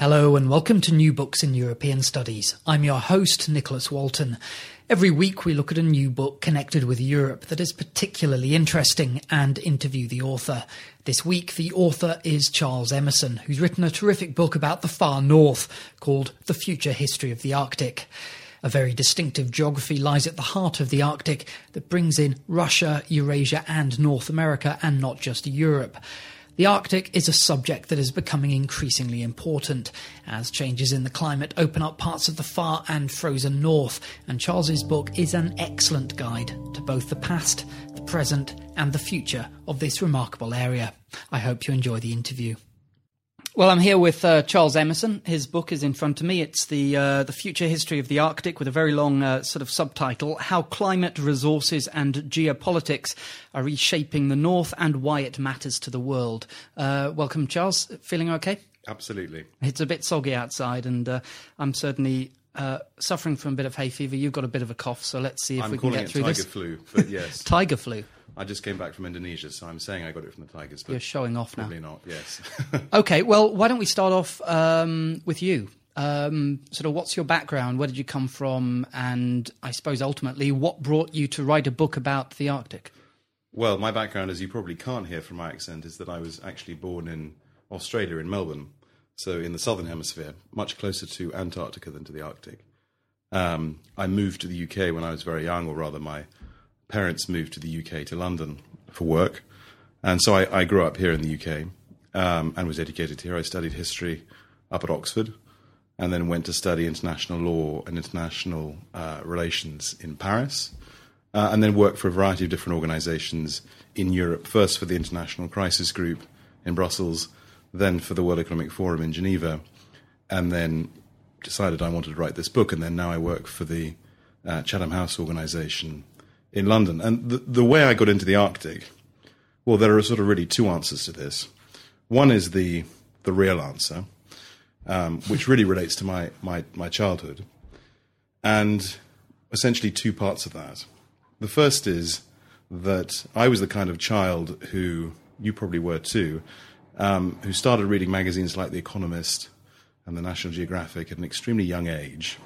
Hello and welcome to New Books in European Studies. I'm your host, Nicholas Walton. Every week we look at a new book connected with Europe that is particularly interesting and interview the author. This week the author is Charles Emerson, who's written a terrific book about the far north called The Future History of the Arctic. A very distinctive geography lies at the heart of the Arctic that brings in Russia, Eurasia, and North America, and not just Europe. The Arctic is a subject that is becoming increasingly important as changes in the climate open up parts of the far and frozen north, and Charles's book is an excellent guide to both the past, the present, and the future of this remarkable area. I hope you enjoy the interview. Well, I'm here with uh, Charles Emerson. His book is in front of me. It's the uh, the future history of the Arctic, with a very long uh, sort of subtitle: "How Climate, Resources, and Geopolitics Are Reshaping the North and Why It Matters to the World." Uh, welcome, Charles. Feeling okay? Absolutely. It's a bit soggy outside, and uh, I'm certainly uh, suffering from a bit of hay fever. You've got a bit of a cough, so let's see if I'm we can calling get it through tiger this. flu, but yes, Tiger flu. I just came back from Indonesia, so I'm saying I got it from the tigers, but You're showing off now. probably not. Yes. Okay, well, why don't we start off um, with you? Um, sort of, what's your background? Where did you come from? And I suppose ultimately, what brought you to write a book about the Arctic? well, my background, as you probably can't hear from my accent, is that I was actually born in Australia, in Melbourne, so in the southern hemisphere, much closer to Antarctica than to the Arctic. Um, I moved to the UK when I was very young, or rather, my parents moved to the UK to London for work, and so I, I grew up here in the UK um, and was educated here. I studied history up at Oxford, and then went to study international law and international uh, relations in Paris, uh, and then worked for a variety of different organizations in Europe. First for the International Crisis Group in Brussels, then for the World Economic Forum in Geneva, and then decided I wanted to write this book. And then now I work for the uh, Chatham House organization in London. And the, the way I got into the Arctic, well, there are sort of really two answers to this. One is the the real answer, um, which really relates to my, my, my childhood, and essentially two parts of that. The first is that I was the kind of child who, you probably were too, um, who started reading magazines like The Economist and The National Geographic at an extremely young age,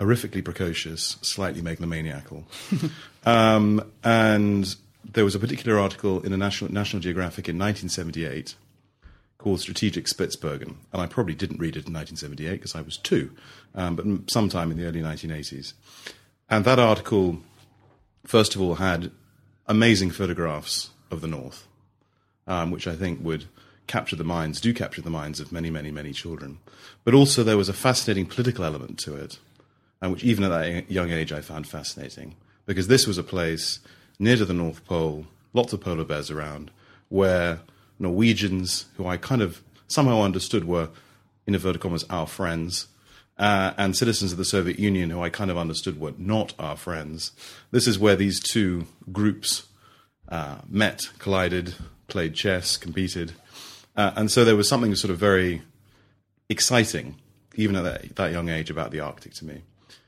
horrifically precocious, slightly megalomaniacal. um, and there was a particular article in the National, National Geographic in 1978 called Strategic Spitsbergen, and I probably didn't read it in 1978 because I was two, um, but sometime in the early 1980s. And that article, first of all, had amazing photographs of the North, um, which I think would capture the minds, do capture the minds of many, many, many children. But also there was a fascinating political element to it, and which even at that young age I found fascinating, because this was a place near to the North Pole, lots of polar bears around, where Norwegians, who I kind of somehow understood were, in inverted commas, our friends, uh, and citizens of the Soviet Union, who I kind of understood were not our friends. This is where these two groups uh, met, collided, played chess, competed. Uh, and so there was something sort of very exciting, even at that, that young age, about the Arctic to me.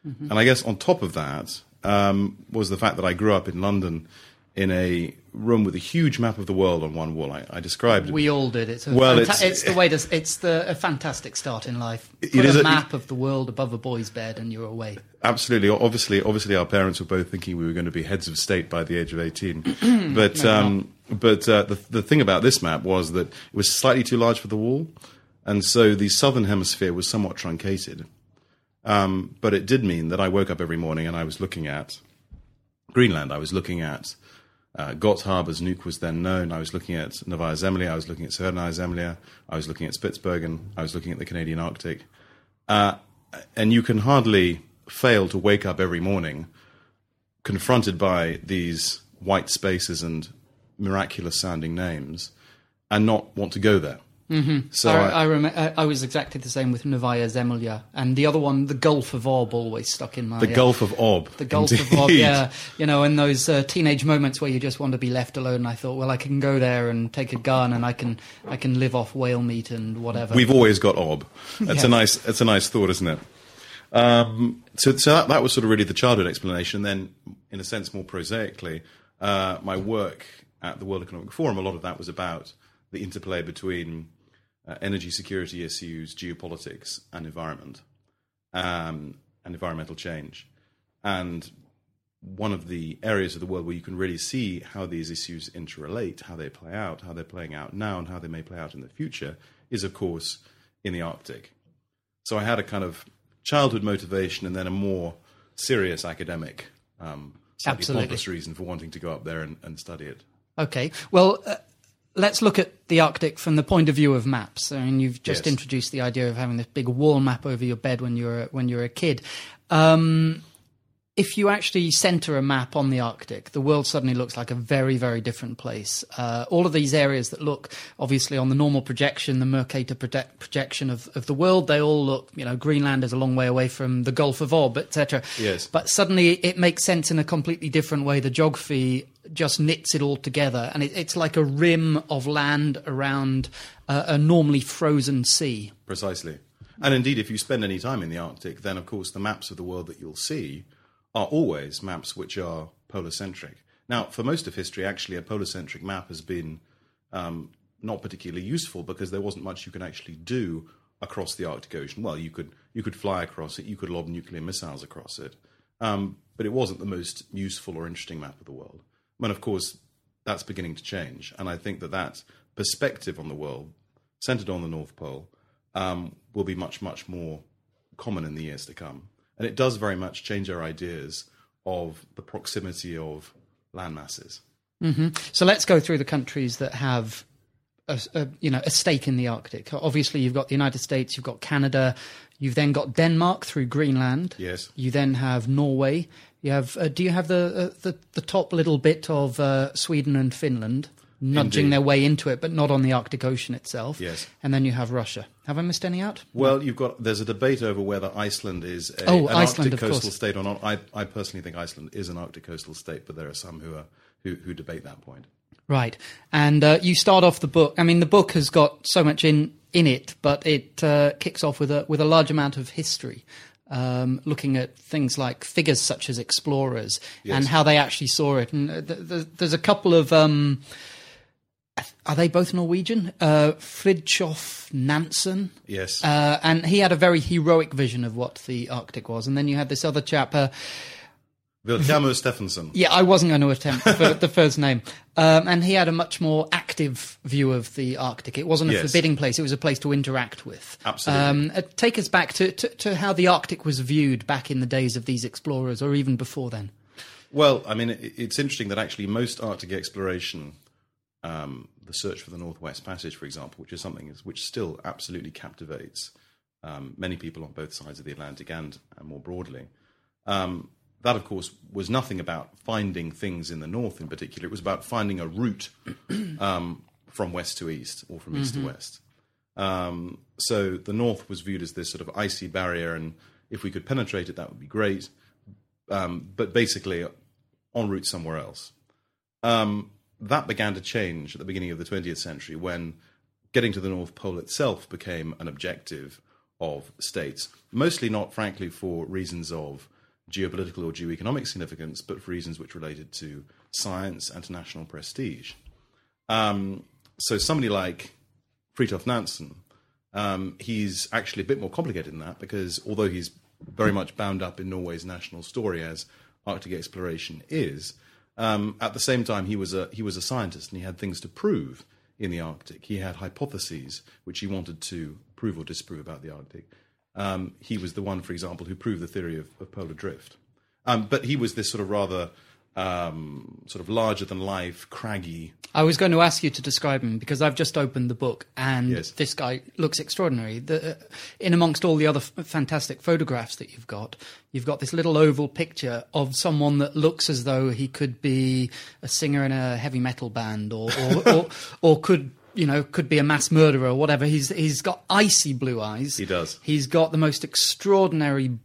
And I guess on top of that um, was the fact that I grew up in London in a room with a huge map of the world on one wall. I, I described We all did. It's a Well, fanta- it's- it's, the way to. It's the a fantastic start in life. It Put is a a- map of the world above a boy's bed, and you're away. absolutely obviously obviously our parents were both thinking we were going to be heads of state by the age of 18 but um, but uh, the, the thing about this map was that it was slightly too large for the wall and so the southern hemisphere was somewhat truncated um, but it did mean that I woke up every morning and I was looking at Greenland. I was looking at uh, Godthåb as Nuuk was then known. I was looking at Novaya Zemlya I was looking at Severnaya Zemlya I was looking at Spitsbergen. I was looking at the Canadian Arctic. Uh, and you can hardly fail to wake up every morning confronted by these white spaces and miraculous sounding names and not want to go there. Mm-hmm. So I, I, I, rem- I, was exactly the same with Novaya Zemlya, and the other one, the Gulf of Ob, always stuck in my. Head. The uh, Gulf of Ob. The Gulf of Ob, yeah. You know, in those uh, teenage moments where you just want to be left alone, I thought, well, I can go there and take a gun, and I can I can live off whale meat and whatever. We've always got Ob. That's Yeah. a nice. That's a nice thought, isn't it? Um, so, so that, that was sort of really the childhood explanation. Then, in a sense, more prosaically, uh, my work at the World Economic Forum, a lot of that was about the interplay between uh, energy security issues, geopolitics, and environment, um, and environmental change. And one of the areas of the world where you can really see how these issues interrelate, how they play out, how they're playing out now, and how they may play out in the future, is of course in the Arctic. So I had a kind of childhood motivation and then a more serious academic, um, slightly Absolutely. pompous reason for wanting to go up there and, and study it. Okay. Well, uh, let's look at the Arctic from the point of view of maps. I mean, you've just Yes. introduced the idea of having this big wall map over your bed when you're when you're a kid. Um, if you actually center a map on the Arctic, the world suddenly looks like a very, very different place. Uh, all of these areas that look, obviously, on the normal projection, the Mercator proje- projection of, of the world, they all look, you know, Greenland is a long way away from the Gulf of Ob, etc. Yes. But suddenly it makes sense in a completely different way. The geography just knits it all together, and it, it's like a rim of land around uh, a normally frozen sea. Precisely. And indeed, if you spend any time in the Arctic, then of course the maps of the world that you'll see are always maps which are polar centric. Now, for most of history, actually, a polar centric map has been um, not particularly useful because there wasn't much you could actually do across the Arctic Ocean. Well, you could you could fly across it, you could lob nuclear missiles across it, um, but it wasn't the most useful or interesting map of the world. And of course, that's beginning to change, and I think that that perspective on the world, centered on the North Pole, um, will be much much more common in the years to come, and it does very much change our ideas of the proximity of land masses. So let's go through the countries that have. A, a, you know, a stake in the Arctic. Obviously, you've got the United States, you've got Canada, you've then got Denmark through Greenland. Yes. You then have Norway. You have. Uh, do you have the, uh, the the top little bit of uh, Sweden and Finland nudging Indeed. their way into it, but not on the Arctic Ocean itself? Yes. And then you have Russia. Have I missed any out? Well, you've got there's a debate over whether Iceland is a, Oh, an Iceland, Arctic coastal course. state or not. I, I personally think Iceland is an Arctic coastal state, but there are some who are who, who debate that point. Right. And uh, you start off the book. I mean, the book has got so much in in it, but it uh, kicks off with a with a large amount of history. Um, looking at things like figures such as explorers and how they actually saw it, and uh, th- th- there's a couple of um, are they both Norwegian? Uh, Fridtjof Nansen, Yes. uh, and he had a very heroic vision of what the Arctic was. And then you had this other chap, uh, Vilhelmo Stefansson. yeah, I wasn't going to attempt the, fir- the first name. Um, and he had a much more active view of the Arctic. It wasn't a Yes. forbidding place, it was a place to interact with. Absolutely. Um, uh, take us back to, to, to how the Arctic was viewed back in the days of these explorers, or even before then. Well, I mean, it, it's interesting that actually most Arctic exploration, um, the search for the Northwest Passage, for example, which is something which still absolutely captivates um, many people on both sides of the Atlantic and, and more broadly. Um, that, of course, was nothing about finding things in the north in particular. It was about finding a route um, from west to east or from east to west. Um, so the north was viewed as this sort of icy barrier, and if we could penetrate it, that would be great. Um, but basically, en route somewhere else. Um, that began to change at the beginning of the 20th century when getting to the North Pole itself became an objective of states, mostly not, frankly, for reasons of geopolitical or geoeconomic significance, but for reasons which related to science and to national prestige. Um, so somebody like Fridtjof Nansen, um, he's actually a bit more complicated than that because although he's very much bound up in Norway's national story as Arctic exploration is, um, at the same time he was a he was a scientist and he had things to prove in the Arctic. He had hypotheses which he wanted to prove or disprove about the Arctic. Um, he was the one, for example, who proved the theory of, of polar drift. Um, but he was this sort of rather um, sort of larger than life, craggy. I was going to ask you to describe him because I've just opened the book and Yes. this guy looks extraordinary. The, in amongst all the other f- fantastic photographs that you've got, you've got this little oval picture of someone that looks as though he could be a singer in a heavy metal band or, or, or, or could. You know, could be a mass murderer or whatever. He's he's got icy blue eyes. He does. He's got the most extraordinary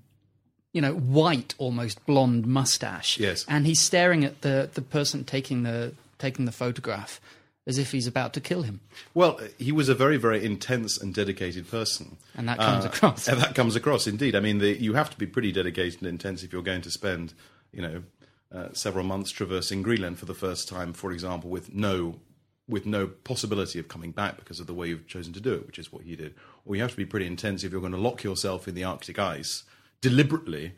you know, white, almost blonde mustache. Yes. And he's staring at the, the person taking the taking the photograph as if he's about to kill him. Well, he was a very, very intense and dedicated person. And that comes Uh, across. And that comes across, indeed. I mean, the, you have to be pretty dedicated and intense if you're going to spend, you know, uh, several months traversing Greenland for the first time, for example, with no with no possibility of coming back because of the way you've chosen to do it, which is what he did. Or you have to be pretty intense if you're going to lock yourself in the Arctic ice deliberately,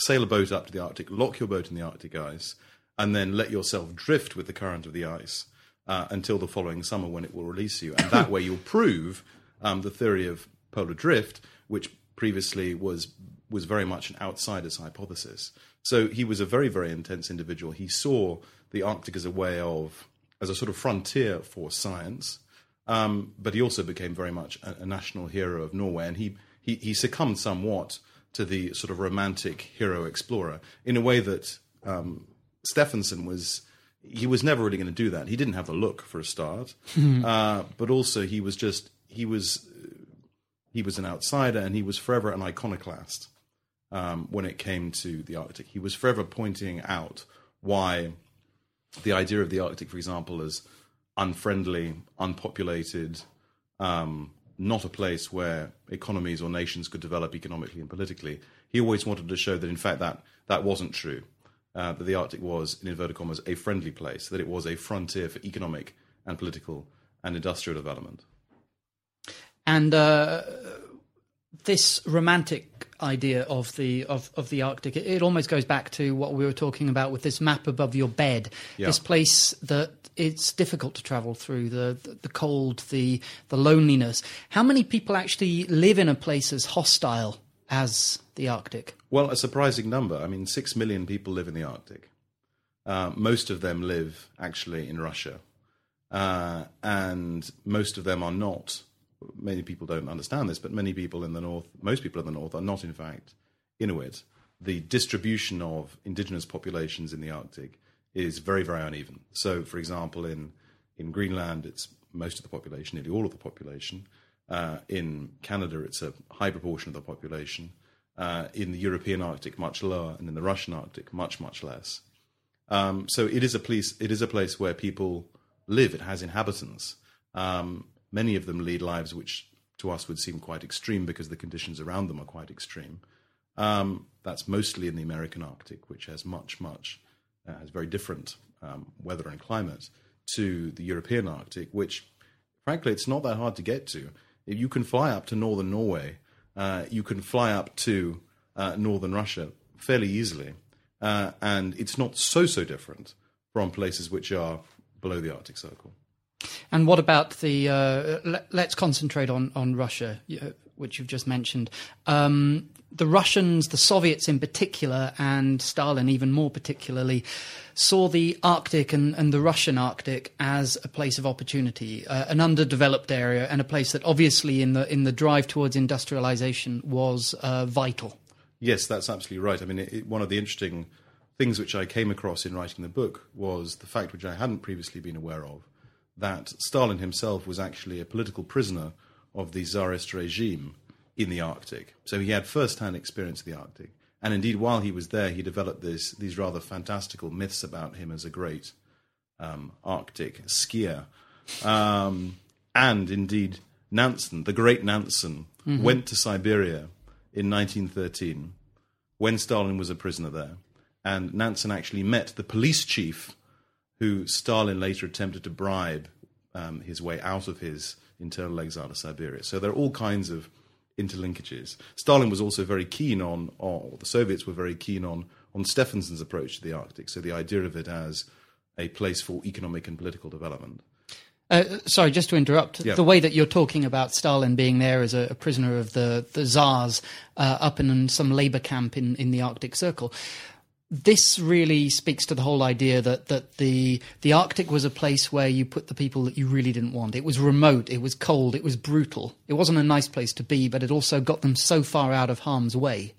sail a boat up to the Arctic, lock your boat in the Arctic ice, and then let yourself drift with the current of the ice uh, until the following summer when it will release you. And that way you'll prove um, the theory of polar drift, which previously was was very much an outsider's hypothesis. So he was a very, very intense individual. He saw the Arctic as a way of, as a sort of frontier for science, um, but he also became very much a, a national hero of Norway, and he, he he succumbed somewhat to the sort of romantic hero explorer in a way that um, Stefansson was. He was never really going to do that. He didn't have the look for a start, uh, but also he was just he was he was an outsider, and he was forever an iconoclast um, when it came to the Arctic. He was forever pointing out why the idea of the Arctic, for example, as unfriendly, unpopulated, um, not a place where economies or nations could develop economically and politically. He always wanted to show that, in fact, that that wasn't true. Uh, that the Arctic was, in inverted commas, a friendly place. That it was a frontier for economic and political and industrial development. And uh, this romantic idea of the of, of the Arctic, it, it almost goes back to what we were talking about with this map above your bed. Yeah. This place that it's difficult to travel through, the, the the cold, the the loneliness. How many people actually live in a place as hostile as the Arctic? Well, a surprising number. I mean, six million people live in the Arctic. Uh, most of them live actually in Russia. Uh, and most of them are not. Many people don't understand this, but many people in the north, most people in the north, are not in fact Inuit. The distribution of indigenous populations in the Arctic is very, very uneven. So, for example, in in Greenland, it's most of the population, nearly all of the population. Uh, in Canada, it's a high proportion of the population. Uh, in the European Arctic, much lower, and in the Russian Arctic, much, much less. Um, so it is a place. It is a place where people live. It has inhabitants. Um, many of them lead lives which, to us, would seem quite extreme because the conditions around them are quite extreme. Um, that's mostly in the American Arctic, which has much, much uh, has very different um, weather and climate to the European Arctic, which, frankly, it's not that hard to get to. You can fly up to northern Norway, uh, you can fly up to uh, northern Russia fairly easily, uh, and it's not so so different from places which are below the Arctic Circle. And what about the? Uh, let, let's concentrate on on Russia, which you've just mentioned. Um, the Russians, the Soviets in particular, and Stalin even more particularly, saw the Arctic and, and the Russian Arctic as a place of opportunity, uh, an underdeveloped area, and a place that obviously in the in the drive towards industrialization was uh, vital. Yes, that's absolutely right. I mean, it, it, one of the interesting things which I came across in writing the book was the fact, which I hadn't previously been aware of, that Stalin himself was actually a political prisoner of the Tsarist regime in the Arctic. So he had first hand experience of the Arctic. And indeed, while he was there, he developed this, these rather fantastical myths about him as a great um, Arctic skier. Um, and indeed, Nansen, the great Nansen, went to Siberia in 1913 when Stalin was a prisoner there. And Nansen actually met the police chief who Stalin later attempted to bribe um, his way out of his internal exile to Siberia. So there are all kinds of interlinkages. Stalin was also very keen on, or the Soviets were very keen on, on Stefansson's approach to the Arctic. So the idea of it as a place for economic and political development. Uh, sorry, just to interrupt. Yeah. The way that you're talking about Stalin being there as a, a prisoner of the the Tsars uh, up in some labor camp in, in the Arctic Circle. This really speaks to the whole idea that, that the the Arctic was a place where you put the people that you really didn't want. It was remote, it was cold, it was brutal. It wasn't a nice place to be, but it also got them so far out of harm's way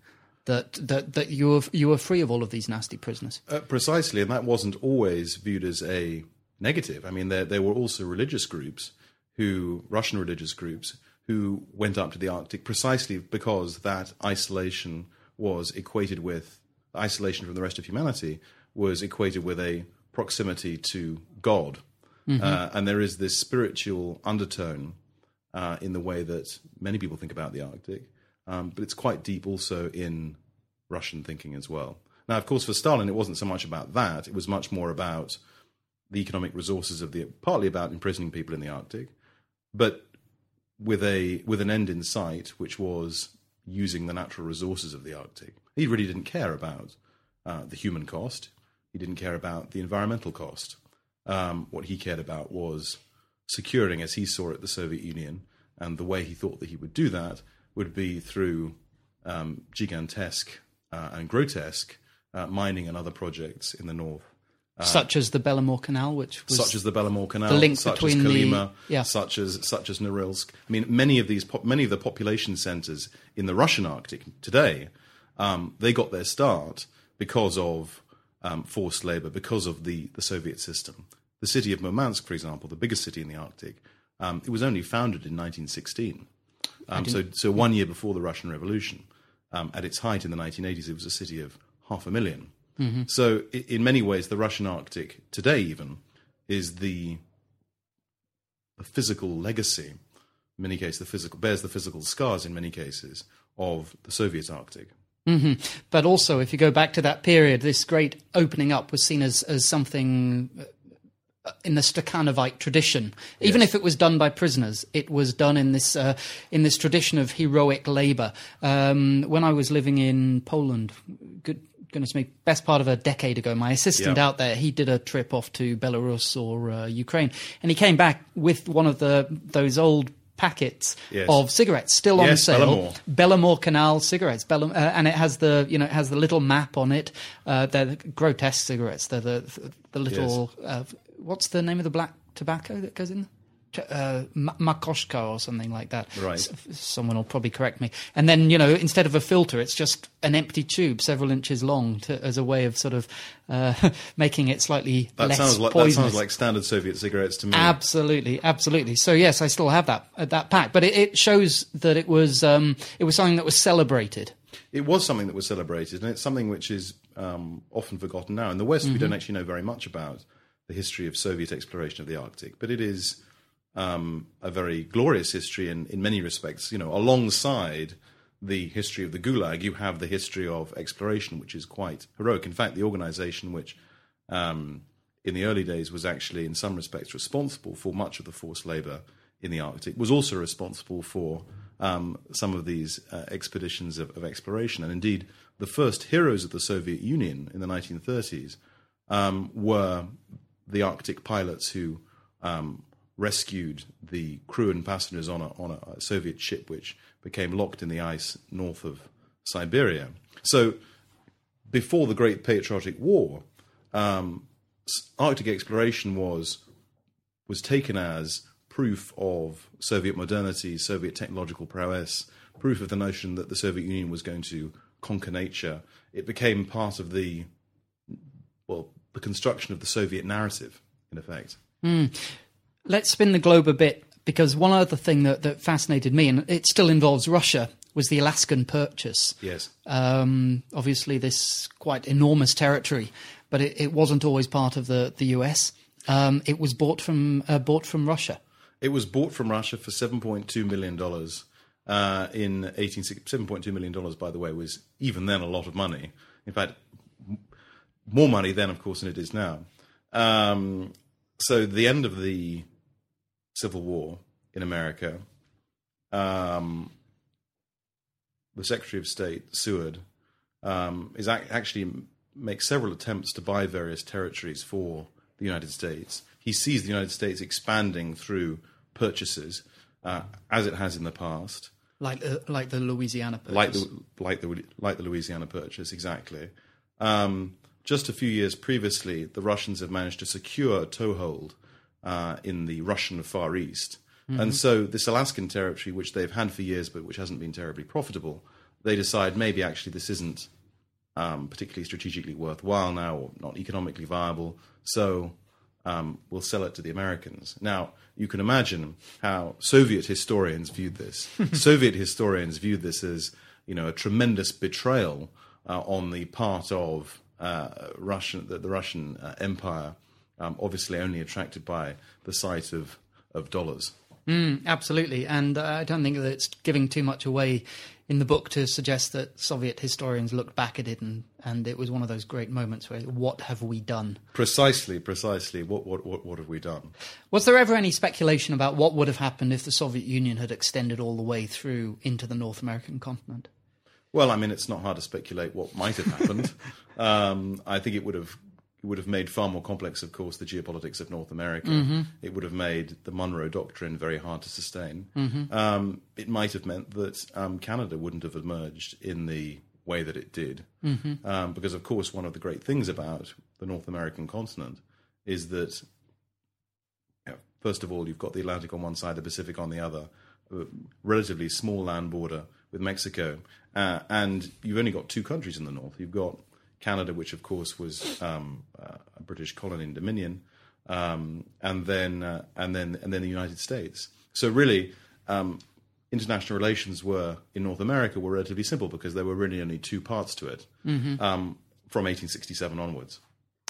that that, that you were you were free of all of these nasty prisoners. Uh, precisely, and that wasn't always viewed as a negative. I mean, there there were also religious groups who Russian religious groups who went up to the Arctic precisely because that isolation was equated with isolation from the rest of humanity was equated with a proximity to God. Mm-hmm. Uh, and there is this spiritual undertone uh, in the way that many people think about the Arctic, um, but it's quite deep also in Russian thinking as well. Now, of course, for Stalin, it wasn't so much about that. It was much more about the economic resources of the, partly about imprisoning people in the Arctic, but with a with an end in sight, which was using the natural resources of the Arctic. He really didn't care about uh, the human cost. He didn't care about the environmental cost. Um, what he cared about was securing, as he saw it, the Soviet Union. And the way he thought that he would do that would be through um, gigantesque uh, and grotesque uh, mining and other projects in the north. Uh, such as the Belomor Canal, which was such as the Belomor Canal, the link such between as Kolyma, the, yeah. such as such as Norilsk. I mean, many of these many of the population centers in the Russian Arctic today, um, they got their start because of um, forced labor, because of the the Soviet system. The city of Murmansk, for example, the biggest city in the Arctic, um, it was only founded in 1916. Um, so, so one year before the Russian Revolution. Um, at its height in the 1980s, it was a city of half a million. Mm-hmm. So, in many ways, the Russian Arctic today, even, is the, the physical legacy. In many cases, the physical bears the physical scars. In many cases, of the Soviet Arctic. Mm-hmm. But also, if you go back to that period, this great opening up was seen as as something uh, in the Stakhanovite tradition. Even yes. if it was done by prisoners, it was done in this uh, in this tradition of heroic labor. Um, when I was living in Poland, good goodness me, best part of a decade ago, my assistant out there, he did a trip off to Belarus or uh, Ukraine, and he came back with one of the those old packets yes. of cigarettes still yes, on sale. Belomor. Belomor Canal cigarettes, Belom- uh, and it has the you know it has the little map on it. Uh, they're the grotesque cigarettes. They're the the little yes. uh, what's the name of the black tobacco that goes in? Uh, Makoshka or something like that. Right. Someone will probably correct me. And then, you know, instead of a filter, it's just an empty tube several inches long to, as a way of sort of uh, making it slightly that less sounds like, poisonous. That sounds like standard Soviet cigarettes to me. Absolutely, absolutely. So yes, I still have that uh, that pack, but it, it, shows that it was um, it was something that was celebrated. It was something that was celebrated, and it's something which is um, often forgotten now. In the West, mm-hmm. we don't actually know very much about the history of Soviet exploration of the Arctic, but it is um, a very glorious history in, in many respects. You know, alongside the history of the Gulag, you have the history of exploration, which is quite heroic. In fact, the organization which um, in the early days was actually, in some respects, responsible for much of the forced labor in the Arctic, was also responsible for um, some of these uh, expeditions of, of, exploration. And indeed, the first heroes of the Soviet Union in the 1930s um, were the Arctic pilots who um, rescued the crew and passengers on a, on a Soviet ship which became locked in the ice north of Siberia. So, before the Great Patriotic War, um, Arctic exploration was was taken as proof of Soviet modernity, Soviet technological prowess, proof of the notion that the Soviet Union was going to conquer nature. It became part of the well, the construction of the Soviet narrative, in effect. Mm let's spin the globe a bit because one other thing that, that fascinated me, and it still involves Russia, was the Alaskan Purchase. Yes. Um, obviously, this quite enormous territory, but it, it, wasn't always part of the, the US. Um, it was bought from uh, bought from Russia. It was bought from Russia for seven point two million dollars uh, in eighteen seven point two million dollars. By the way, was even then a lot of money. In fact, more money then, of course, than it is now. Um, so the end of the Civil War in America, um, the Secretary of State Seward um, is ac- actually makes several attempts to buy various territories for the United States. He sees the United States expanding through purchases, uh, as it has in the past, like uh, like the Louisiana purchase, like the like the like the Louisiana purchase exactly. Um, just a few years previously, the Russians have managed to secure a toehold uh, in the Russian Far East. And so, this Alaskan territory, which they've had for years but which hasn't been terribly profitable, they decide maybe actually this isn't um, particularly strategically worthwhile now or not economically viable. So, um, we'll sell it to the Americans. Now, you can imagine how Soviet historians viewed this. Soviet historians viewed this as, you know, a tremendous betrayal uh, on the part of uh, Russian, the, the Russian uh, Empire, um, obviously only attracted by the sight of, of dollars. Mm, absolutely, and uh, I don't think that it's giving too much away in the book to suggest that Soviet historians looked back at it and, and it was one of those great moments where what have we done? Precisely, precisely. What, what, what, what have we done? Was there ever any speculation about what would have happened if the Soviet Union had extended all the way through into the North American continent? Well, I mean, it's not hard to speculate what might have happened. um, I think it would have would have made far more complex, of course, the geopolitics of North America. It would have made the Monroe Doctrine very hard to sustain. Um, it might have meant that um, Canada wouldn't have emerged in the way that it did, um, because, of course, one of the great things about the North American continent is that you know, first of all, you've got the Atlantic on one side, the Pacific on the other, a relatively small land border with Mexico, uh, and you've only got two countries in the north. You've got Canada, which of course was um, uh, a British colony and dominion, um, and then uh, and then and then the United States. So really. Um, international relations were in North America were relatively simple because there were really only two parts to it um, from 1867 onwards.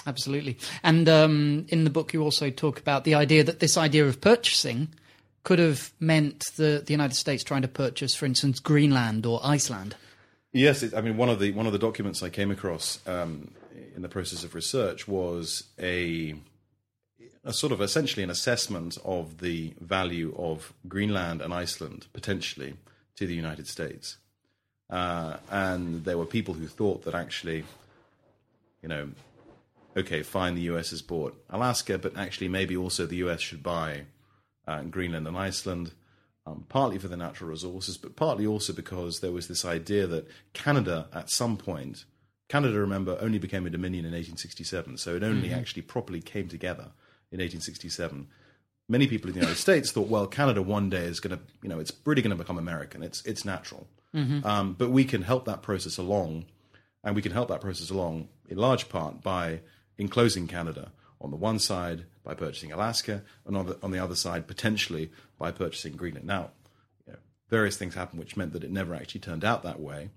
Absolutely. And um, in the book, you also talk about the idea that this idea of purchasing could have meant the, the United States trying to purchase, for instance, Greenland or Iceland. Yes, it, I mean one of the one of the documents I came across um, in the process of research was a a sort of essentially an assessment of the value of Greenland and Iceland potentially to the United States, uh, and there were people who thought that actually, you know, okay, fine, the U.S. has bought Alaska, but actually maybe also the U.S. should buy uh, Greenland and Iceland um, partly for the natural resources, but partly also because there was this idea that Canada, at some point, Canada, remember, only became a dominion in 1867, so it only actually properly came together in 1867. Many people in the United States thought, well, Canada one day is going to, you know, it's really going to become American. It's it's natural, um, but we can help that process along, and we can help that process along in large part by enclosing Canada on the one side by purchasing Alaska, and on the, on the other side potentially by purchasing Greenland. Now, you know, various things happened which meant that it never actually turned out that way,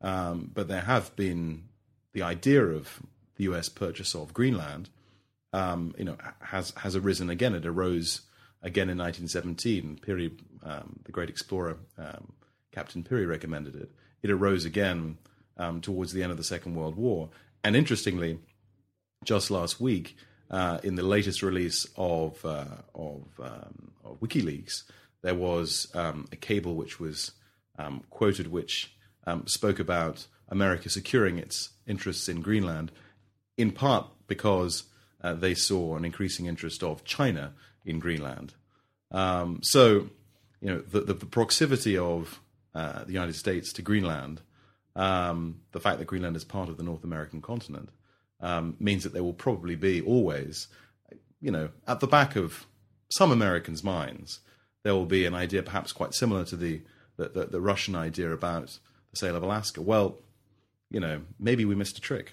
um, but there have been the idea of the U.S. purchase of Greenland, um, you know, has has arisen again. It arose again in 1917. Peary, um, the great explorer, um, Captain Peary recommended it. It arose again um, towards the end of the Second World War, and interestingly, just last week, uh, in the latest release of uh, of, um, of WikiLeaks, there was um, a cable which was um, quoted, which um, spoke about America securing its interests in Greenland, in part because uh, they saw an increasing interest of China in Greenland. Um, so, you know, the, the, the proximity of uh, the United States to Greenland, um, the fact that Greenland is part of the North American continent, um, means that there will probably be always, you know, at the back of some Americans' minds, there will be an idea perhaps quite similar to the, the, the, the Russian idea about the sale of Alaska. Well, you know, maybe we missed a trick.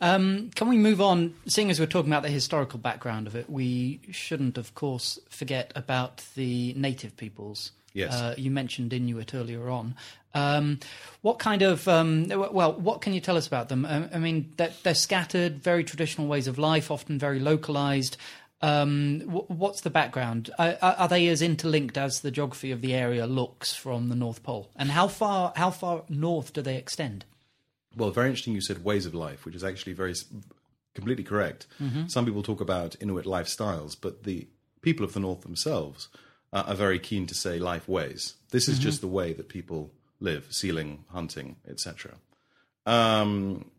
Um, can we move on? Seeing as we're talking about the historical background of it, we shouldn't, of course, forget about the native peoples. Yes. Uh, you mentioned Inuit earlier on. Um, what kind of, um, well, what can you tell us about them? I, I mean, they're, they're scattered, very traditional ways of life, often very localized. Um, wh- what's the background? Are, are they as interlinked as the geography of the area looks from the North Pole? And how far, how far north do they extend? Well, very interesting. You said ways of life, which is actually very completely correct. Some people talk about Inuit lifestyles, but the people of the North themselves uh, are very keen to say life ways. This is just the way that people live, sealing, hunting, etc. Um,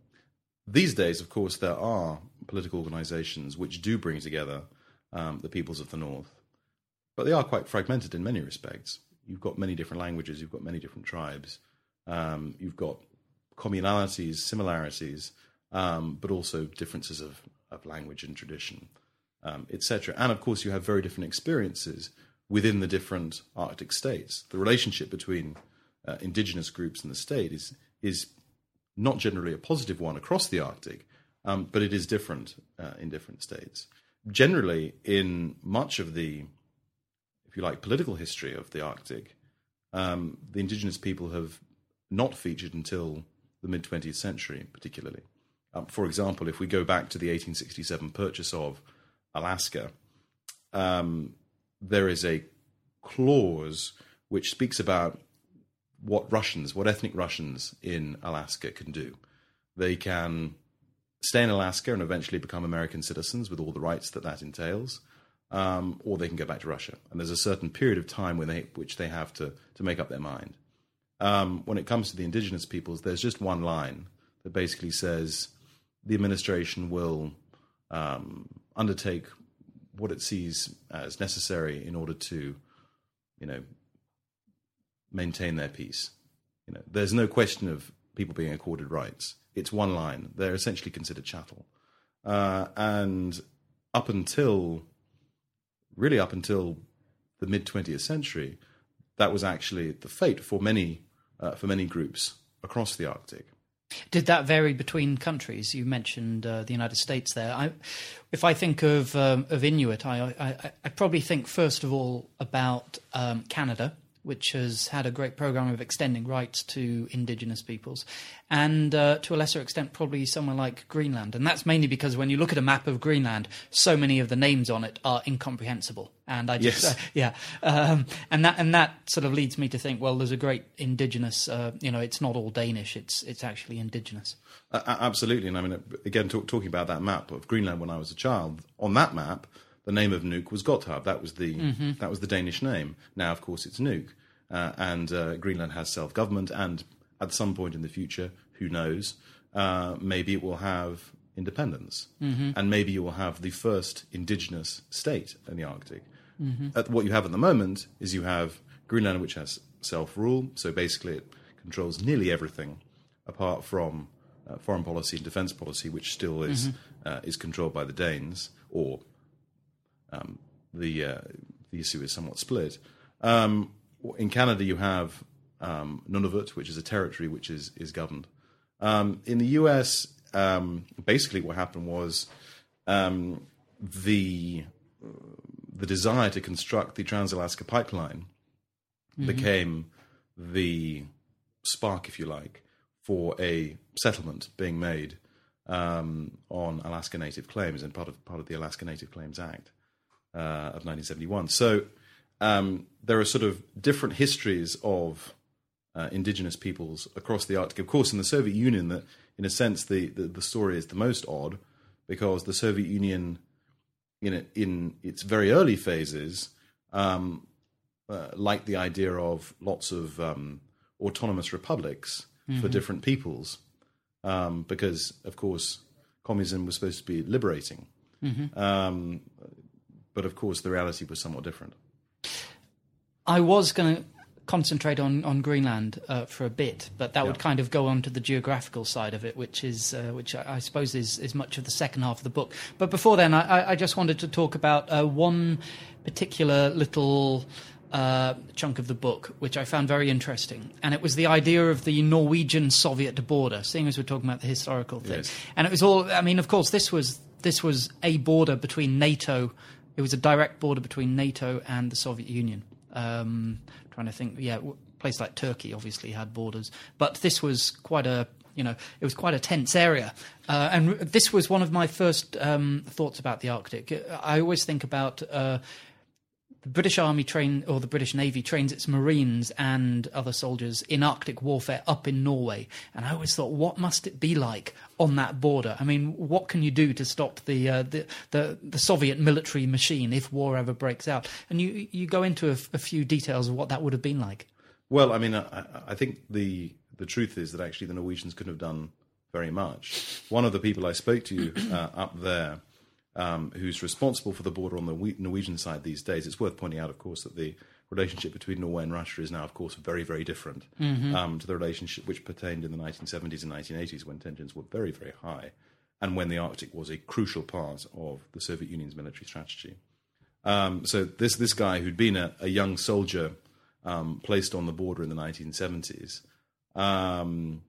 these days, of course, there are political organizations which do bring together um, the peoples of the North, but they are quite fragmented in many respects. You've got many different languages, you've got many different tribes, um, you've got communalities, similarities, um, but also differences of, of language and tradition, um, etc. And of course, you have very different experiences within the different Arctic states. The relationship between uh, indigenous groups and the state is is not generally a positive one across the Arctic, um, but it is different uh, in different states. Generally, in much of the, if you like, political history of the Arctic, um, the indigenous people have not featured until the mid 20th century, particularly. Um, for example, if we go back to the 1867 purchase of Alaska, um, there is a clause which speaks about what Russians, what ethnic Russians in Alaska can do. They can stay in Alaska and eventually become American citizens with all the rights that that entails, um, or they can go back to Russia. And there's a certain period of time when they, which they have to, to make up their mind. Um, when it comes to the indigenous peoples, there's just one line that basically says the administration will um, undertake what it sees as necessary in order to, you know, maintain their peace. You know, there's no question of people being accorded rights. It's one line. They're essentially considered chattel, uh, and up until really up until the mid 20th century, that was actually the fate for many uh, for many groups across the Arctic. Did that vary between countries? You mentioned uh, the United States there. I, if I think of um, of Inuit, I, I, I, probably think first of all about um, Canada which has had a great program of extending rights to indigenous peoples, and uh, to a lesser extent, probably somewhere like Greenland. And that's mainly because when you look at a map of Greenland, so many of the names on it are incomprehensible. And I just, yes. uh, yeah, um, and that and that sort of leads me to think, well, there's a great indigenous. Uh, you know, it's not all Danish; it's it's actually indigenous. absolutely, and I mean, again, talk, talking about that map of Greenland when I was a child, on that map the name of Nuuk was Godthåb. That was the mm-hmm. that was the Danish name. Now, of course, it's Nuuk, uh, and uh, Greenland has self government. And at some point in the future, who knows? Uh, maybe it will have independence, mm-hmm. and maybe you will have the first indigenous state in the Arctic. Mm-hmm. what you have at the moment is you have Greenland, which has self rule. So basically, it controls nearly everything apart from uh, foreign policy and defense policy, which still is mm-hmm. uh, is controlled by the Danes or um, the uh, the issue is somewhat split. Um, in Canada, you have um, Nunavut, which is a territory which is is governed. Um, in the U.S., um, basically what happened was um, the the desire to construct the Trans-Alaska Pipeline mm-hmm. became the spark, if you like, for a settlement being made um, on Alaska Native claims and part of part of the Alaska Native Claims Act uh, of 1971. So um, there are sort of different histories of uh, indigenous peoples across the Arctic. Of course, in the Soviet Union, that in a sense the, the, the story is the most odd because the Soviet Union, in it, in its very early phases, um, uh, liked the idea of lots of um, autonomous republics mm-hmm. for different peoples, um, because of course communism was supposed to be liberating. Mm-hmm. But of course, the reality was somewhat different. I was going to concentrate on on Greenland uh, for a bit, but that yeah. would kind of go on to the geographical side of it, which is uh, which I, I, suppose is is much of the second half of the book. But before then, I, I just wanted to talk about uh, one particular little. Uh, chunk of the book, which I found very interesting, and it was the idea of the Norwegian-Soviet border. Seeing as we're talking about the historical thing, yes. and it was all. I mean, of course, this was this was a border between NATO it was a direct border between NATO and the Soviet Union. Um, trying to think, yeah, a place like Turkey obviously had borders, but this was quite a you know, it was quite a tense area. Uh, and this was one of my first um, thoughts about the Arctic. I always think about uh, the British Army train or the British Navy trains its Marines and other soldiers in Arctic warfare up in Norway. And I always thought, what must it be like on that border? I mean, what can you do to stop the uh, the, the, the Soviet military machine if war ever breaks out? And you you go into a, a few details of what that would have been like. Well, I mean, I, I think the the truth is that actually the Norwegians couldn't have done very much. One of the people I spoke to uh, up there um, who's responsible for the border on the Norwegian side these days. It's worth pointing out, of course, that the relationship between Norway and Russia is now, of course, very, very different um, to the relationship which pertained in the 1970s and 1980s when tensions were very, very high and when the Arctic was a crucial part of the Soviet Union's military strategy. Um, so this this guy who'd been a, a young soldier um, placed on the border in the 1970s, um,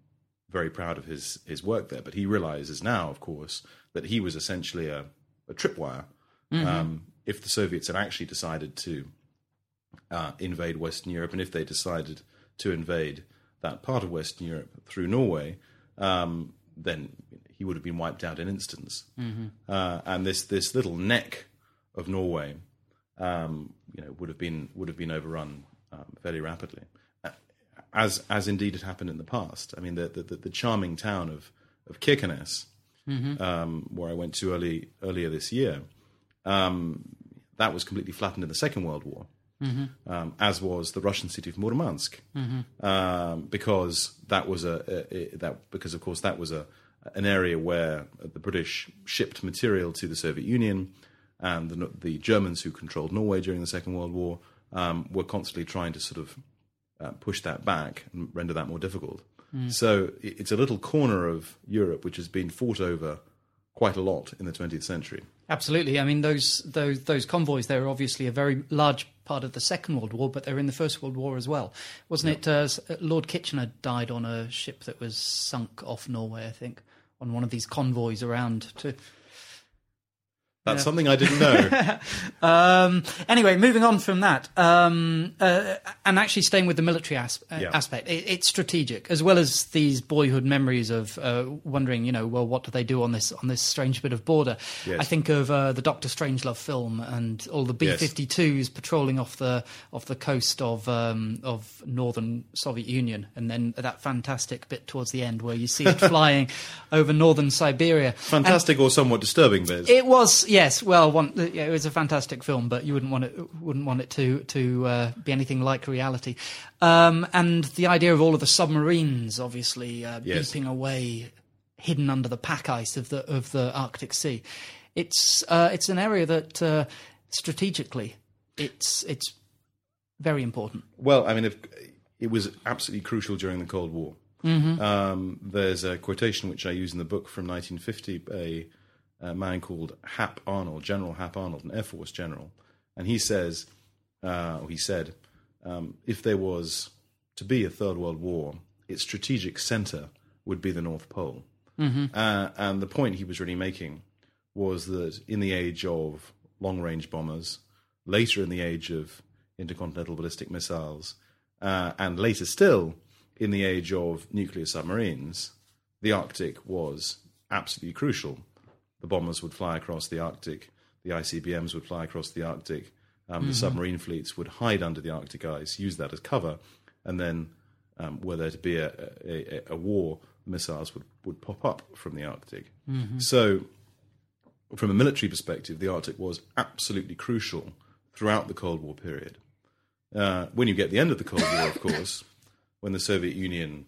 very proud of his his work there. But he realizes now, of course, that he was essentially a, a tripwire. Um, if the Soviets had actually decided to uh, invade Western Europe, and if they decided to invade that part of Western Europe through Norway, um, then he would have been wiped out in instants. Uh, and this this little neck of Norway, um, you know, would have been would have been overrun um, fairly rapidly, Uh, as as indeed had happened in the past. I mean, the the, the charming town of of Kirkenes, um, where I went to early earlier this year, um, that was completely flattened in the Second World War. Um, as was the Russian city of Murmansk, um, because that was a, a, a that because of course that was a an area where the British shipped material to the Soviet Union, and the, the Germans who controlled Norway during the Second World War um, were constantly trying to sort of uh, push that back and render that more difficult. So it's a little corner of Europe which has been fought over quite a lot in the 20th century. Absolutely. I mean, those those those convoys. They're obviously a very large part of the Second World War, but they're in the First World War as well. Wasn't it? Uh, Lord Kitchener died on a ship that was sunk off Norway, I think, on one of these convoys around to. That's something I didn't know. Um, anyway, moving on from that, um, uh, and actually staying with the military as- uh, Yeah. aspect, it, it's strategic as well as these boyhood memories of uh, wondering, you know, well, what do they do on this on this strange bit of border? Yes. I think of uh, the Doctor Strangelove film and all the Yes. B-52s patrolling off the off the coast of um, of northern Soviet Union, and then that fantastic bit towards the end where you see it flying over northern Siberia. Fantastic or somewhat disturbing bits. It was yes, well, one, yeah, it was a fantastic film, but you wouldn't want it wouldn't want it to to uh, be anything like reality. Um, and the idea of all of the submarines, obviously uh, Yes. beeping away, hidden under the pack ice of the of the Arctic Sea. It's uh, it's an area that uh, strategically it's it's very important. Well, I mean, if, it was absolutely crucial during the Cold War. Um, there's a quotation which I use in the book from 1950, a, a man called Hap Arnold, General Hap Arnold, an Air Force general, and he says, uh, or he said, um, if there was to be a Third World War, its strategic center would be the North Pole. Uh, and the point he was really making was that in the age of long range bombers, later in the age of intercontinental ballistic missiles, uh, and later still in the age of nuclear submarines, the Arctic was absolutely crucial. The bombers would fly across the Arctic, the ICBMs would fly across the Arctic, um, the submarine fleets would hide under the Arctic ice, use that as cover, and then um, were there to be a, a, a, war, missiles would, would pop up from the Arctic. So, from a military perspective, the Arctic was absolutely crucial throughout the Cold War period. Uh, when you get the end of the Cold War, of course, when the Soviet Union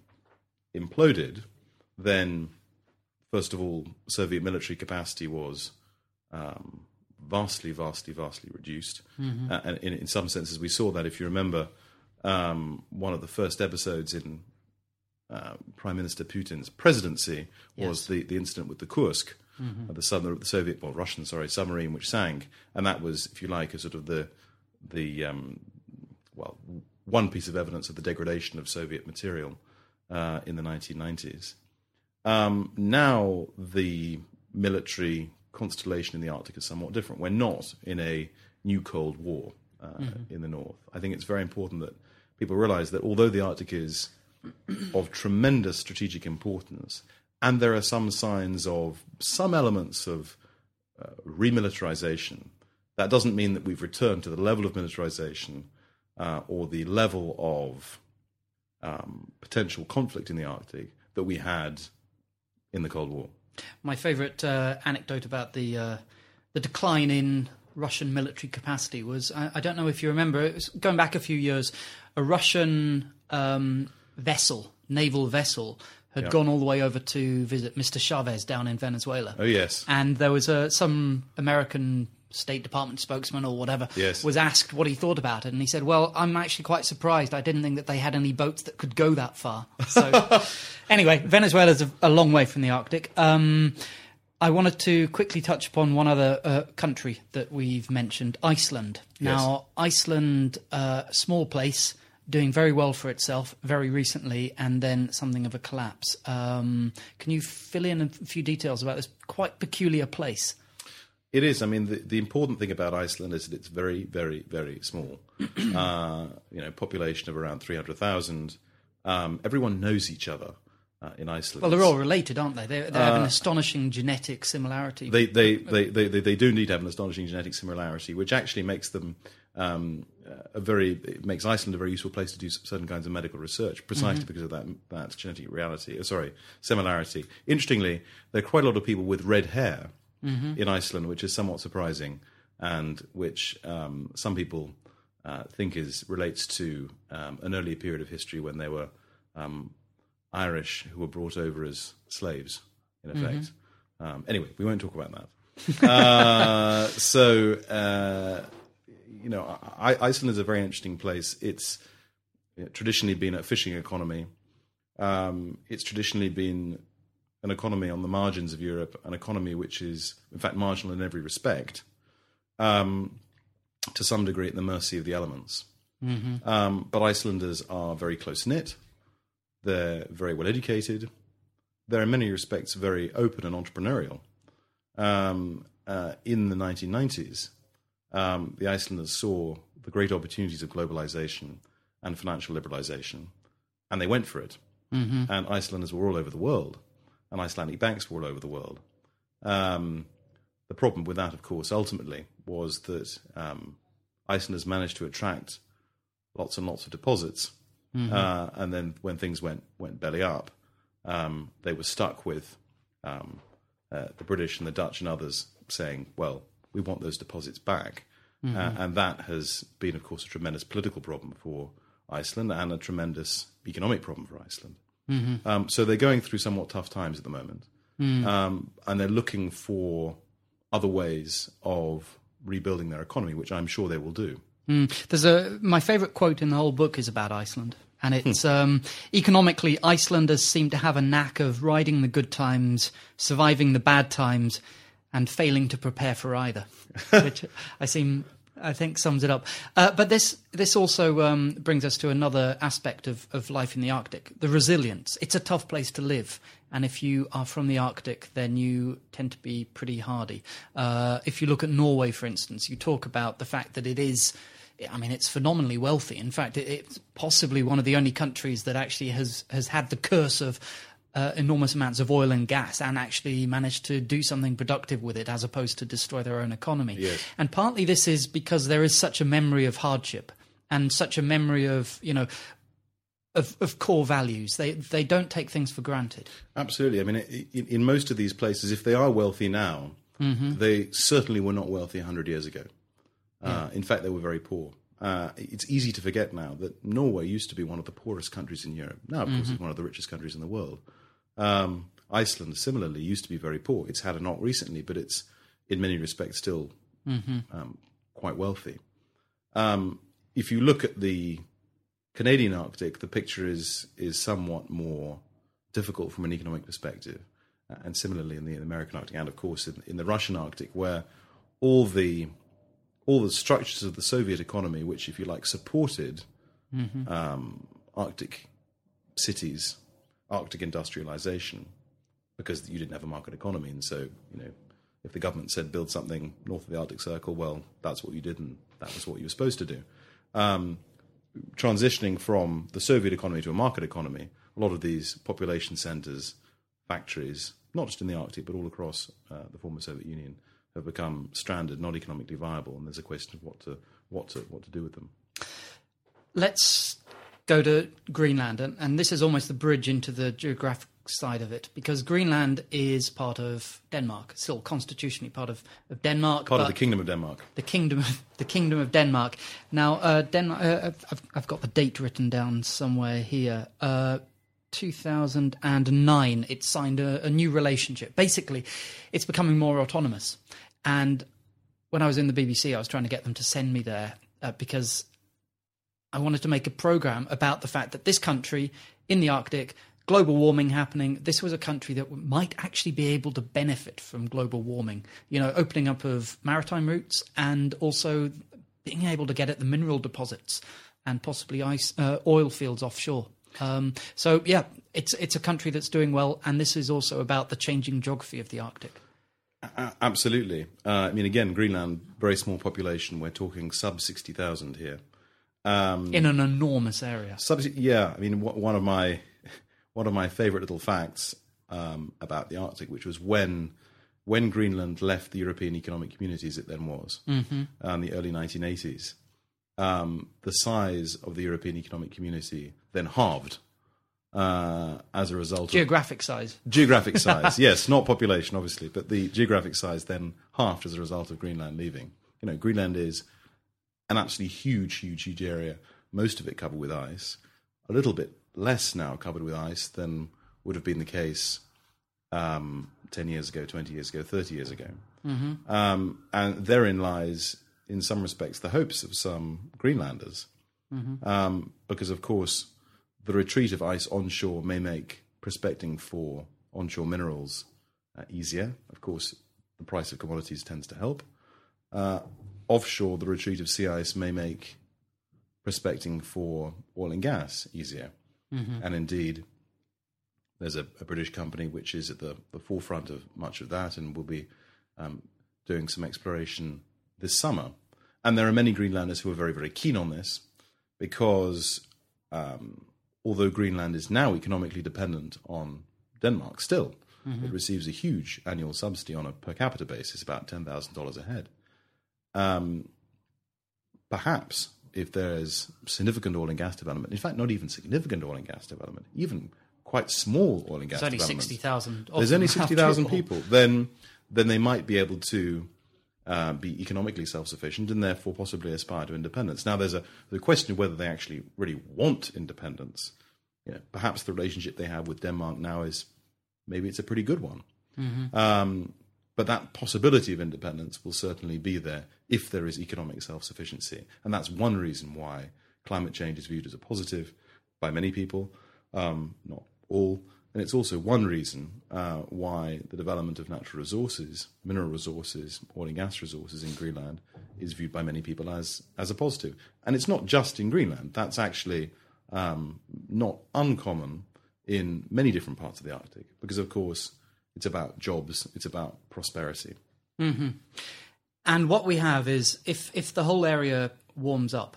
imploded, then first of all, Soviet military capacity was um, vastly, vastly, vastly reduced. Uh, and in, in some senses, we saw that. If you remember, um, one of the first episodes in uh, Prime Minister Putin's presidency was the, the incident with the Kursk, uh, the, the Soviet, well, Russian, sorry, submarine which sank, and that was, if you like, a sort of the the um, well, one piece of evidence of the degradation of Soviet material uh, in the 1990s. Um, now the military constellation in the Arctic is somewhat different. We're not in a new Cold War uh, in the north. I think it's very important that people realize that although the Arctic is of tremendous strategic importance, and there are some signs of some elements of uh, remilitarization, that doesn't mean that we've returned to the level of militarization uh, or the level of um, potential conflict in the Arctic that we had in the Cold War. My favourite uh, anecdote about the uh, the decline in Russian military capacity was I, I don't know if you remember it was going back a few years a Russian um, vessel naval vessel had Yeah. gone all the way over to visit Mr Chavez down in Venezuela Oh yes, and there was uh, some American State Department spokesman or whatever, Yes. was asked what he thought about it, and he said, "Well, I'm actually quite surprised. I didn't think that they had any boats that could go that far." So, anyway, Venezuela's a, a long way from the Arctic. Um, I wanted to quickly touch upon one other uh, country that we've mentioned, Iceland. Now, Iceland, uh, small place, doing very well for itself very recently, and then something of a collapse. Um, can you fill in a few details about this quite peculiar place? It is. I mean, the, the important thing about Iceland is that it's very, very, very small. uh, you know, population of around three hundred thousand. Um, everyone knows each other uh, in Iceland. Well, they're all related, aren't they? They, they have an astonishing genetic similarity. they, they, they, they, they, they do need to have an astonishing genetic similarity, which actually makes them um, a very it makes Iceland a very useful place to do certain kinds of medical research, precisely because of that that genetic reality. Uh, sorry, similarity. Interestingly, there are quite a lot of people with red hair in Iceland, which is somewhat surprising, and which um, some people uh, think is relates to um, an earlier period of history when they were um, Irish who were brought over as slaves, in effect. Um, anyway, we won't talk about that. uh, so, uh, you know, I, Iceland is a very interesting place. It's you know, traditionally been a fishing economy. Um, it's traditionally been an economy on the margins of Europe, an economy which is, in fact, marginal in every respect, um, to some degree at the mercy of the elements. Um, but Icelanders are very close knit. They're very well educated. They're in many respects very open and entrepreneurial. Um, uh, in the 1990s, um, the Icelanders saw the great opportunities of globalization and financial liberalization, and they went for it. And Icelanders were all over the world, and Icelandic banks were all over the world. Um, the problem with that, of course, ultimately was that um, Icelanders managed to attract lots and lots of deposits, uh, and then when things went went belly up, um, they were stuck with um, uh, the British and the Dutch and others saying, "Well, we want those deposits back," uh, and that has been, of course, a tremendous political problem for Iceland and a tremendous economic problem for Iceland. Um, so they're going through somewhat tough times at the moment, um, and they're looking for other ways of rebuilding their economy, which I'm sure they will do. There's a my favourite quote in the whole book is about Iceland, and it's um, economically Icelanders seem to have a knack of riding the good times, surviving the bad times, and failing to prepare for either, which I seem. I think sums it up. Uh, but this this also um, brings us to another aspect of, of life in the Arctic: the resilience. It's a tough place to live, and if you are from the Arctic, then you tend to be pretty hardy. Uh, if you look at Norway, for instance, you talk about the fact that it is. I mean, it's phenomenally wealthy. In fact, it, it's possibly one of the only countries that actually has has had the curse of uh, enormous amounts of oil and gas and actually managed to do something productive with it as opposed to destroy their own economy. Yes. And partly this is because there is such a memory of hardship and such a memory of, you know, of, of core values. They they don't take things for granted. Absolutely. I mean, in, in most of these places, if they are wealthy now, they certainly were not wealthy 100 years ago. Uh, in fact, they were very poor. Uh, it's easy to forget now that Norway used to be one of the poorest countries in Europe. Now, of course, it's one of the richest countries in the world. Um, Iceland, similarly, used to be very poor. It's had a knock recently, but it's in many respects still um, quite wealthy. Um, if you look at the Canadian Arctic, the picture is is somewhat more difficult from an economic perspective, Uh, and similarly in the American Arctic, and of course in, in the Russian Arctic, where all the all the structures of the Soviet economy, which, if you like, supported um, Arctic cities, Arctic industrialization, because you didn't have a market economy, and so you know. If the government said build something north of the Arctic Circle, well, that's what you did, and that was what you were supposed to do transitioning from the Soviet economy to a market economy, a lot of these population centers, factories, not just in the Arctic, but all across uh, the former Soviet Union, have become stranded, not economically viable, and there's a question of what to what to what to do with them. Let's go to Greenland, and, and this is almost the bridge into the geographic side of it, because Greenland is part of Denmark, still constitutionally part of, of Denmark. Part of the Kingdom of Denmark. the kingdom of the kingdom of Denmark. Now, uh, Denmark. Uh, I've, I've got the date written down somewhere here. Uh, 2009, it signed a, a new relationship. Basically, it's becoming more autonomous, and when I was in the BBC, I was trying to get them to send me there uh, because I wanted to make a program about the fact that this country in the Arctic, global warming happening, this was a country that might actually be able to benefit from global warming. You know, opening up of maritime routes and also being able to get at the mineral deposits and possibly ice uh, oil fields offshore. Um, so yeah, it's it's a country that's doing well, and this is also about the changing geography of the Arctic. Absolutely. Uh, I mean, again, Greenland, very small population. We're talking sub 60,000 here. Um, In an enormous area. Sub, yeah. I mean, one of my one of my favorite little facts um, about the Arctic, which was when when Greenland left the European Economic Community, as it then was, mm-hmm. in the early 1980s, um, the size of the European Economic Community then halved uh, as a result geographic of, size. Geographic size, yes, not population, obviously, but the geographic size then halved as a result of Greenland leaving. You know, Greenland is an absolutely huge, huge, huge area. Most of it covered with ice. A little bit less now covered with ice than would have been the case um, ten years ago, twenty years ago, thirty years ago. Mm-hmm. Um, and therein lies, in some respects, the hopes of some Greenlanders, mm-hmm. um, because of course the retreat of ice onshore may make prospecting for onshore minerals uh, easier. Of course, the price of commodities tends to help. Uh, offshore, the retreat of sea ice may make prospecting for oil and gas easier. Mm-hmm. And indeed, there's a, a, British company which is at the, the, forefront of much of that and will be um, doing some exploration this summer. And there are many Greenlanders who are very, very keen on this because um, although Greenland is now economically dependent on Denmark still, mm-hmm. it receives a huge annual subsidy on a per capita basis, about $10,000 a head. Um, perhaps if there is significant oil and gas development, in fact, not even significant oil and gas development, even quite small oil and gas There's only development. 60,000. There's only 60,000 people. Then, then they might be able to uh, be economically self-sufficient and therefore possibly aspire to independence. Now, there's a the question of whether they actually really want independence. You know, perhaps the relationship they have with Denmark now is maybe it's a pretty good one. Mm-hmm. Um, but that possibility of independence will certainly be there if there is economic self-sufficiency, and that's one reason why climate change is viewed as a positive by many people, um, not all. And it's also one reason uh, why the development of natural resources, mineral resources, oil and gas resources in Greenland is viewed by many people as, as a positive. And it's not just in Greenland. That's actually um, not uncommon in many different parts of the Arctic because, of course, it's about jobs, it's about prosperity. Mm-hmm. And what we have is if, if the whole area warms up,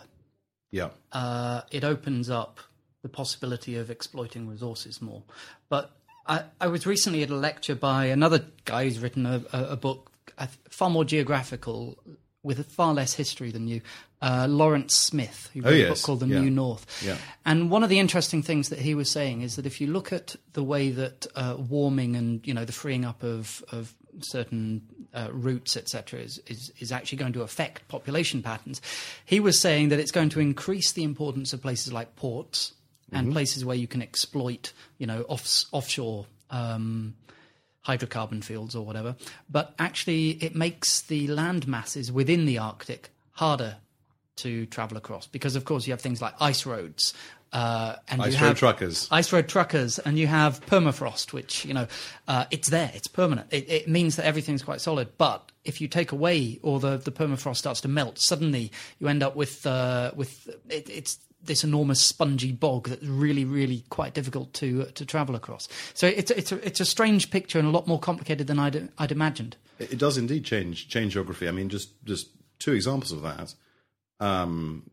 yeah, uh, it opens up the possibility of exploiting resources more. But I, I was recently at a lecture by another guy who's written a, a, a book far more geographical with far less history than you, uh, Laurence Smith, who wrote oh, yes. a book called The yeah. New North. Yeah. And one of the interesting things that he was saying is that if you look at the way that uh, warming and you know the freeing up of, of certain uh, routes, etc., is, is, is actually going to affect population patterns, he was saying that it's going to increase the importance of places like ports and mm-hmm. places where you can exploit, you know, off, offshore um, hydrocarbon fields or whatever. But actually, it makes the land masses within the Arctic harder to travel across because, of course, you have things like ice roads. Uh, and ice you road have truckers, ice road truckers, and you have permafrost, which you know uh, it's there, it's permanent. It, it, means that everything's quite solid. But if you take away or the, the permafrost starts to melt, suddenly you end up with uh, with it, it's this enormous spongy bog that's really, really quite difficult to to travel across. So it's it's a, it's a strange picture and a lot more complicated than I'd I'd imagined. It does indeed change change geography. I mean, just just two examples of that. Um,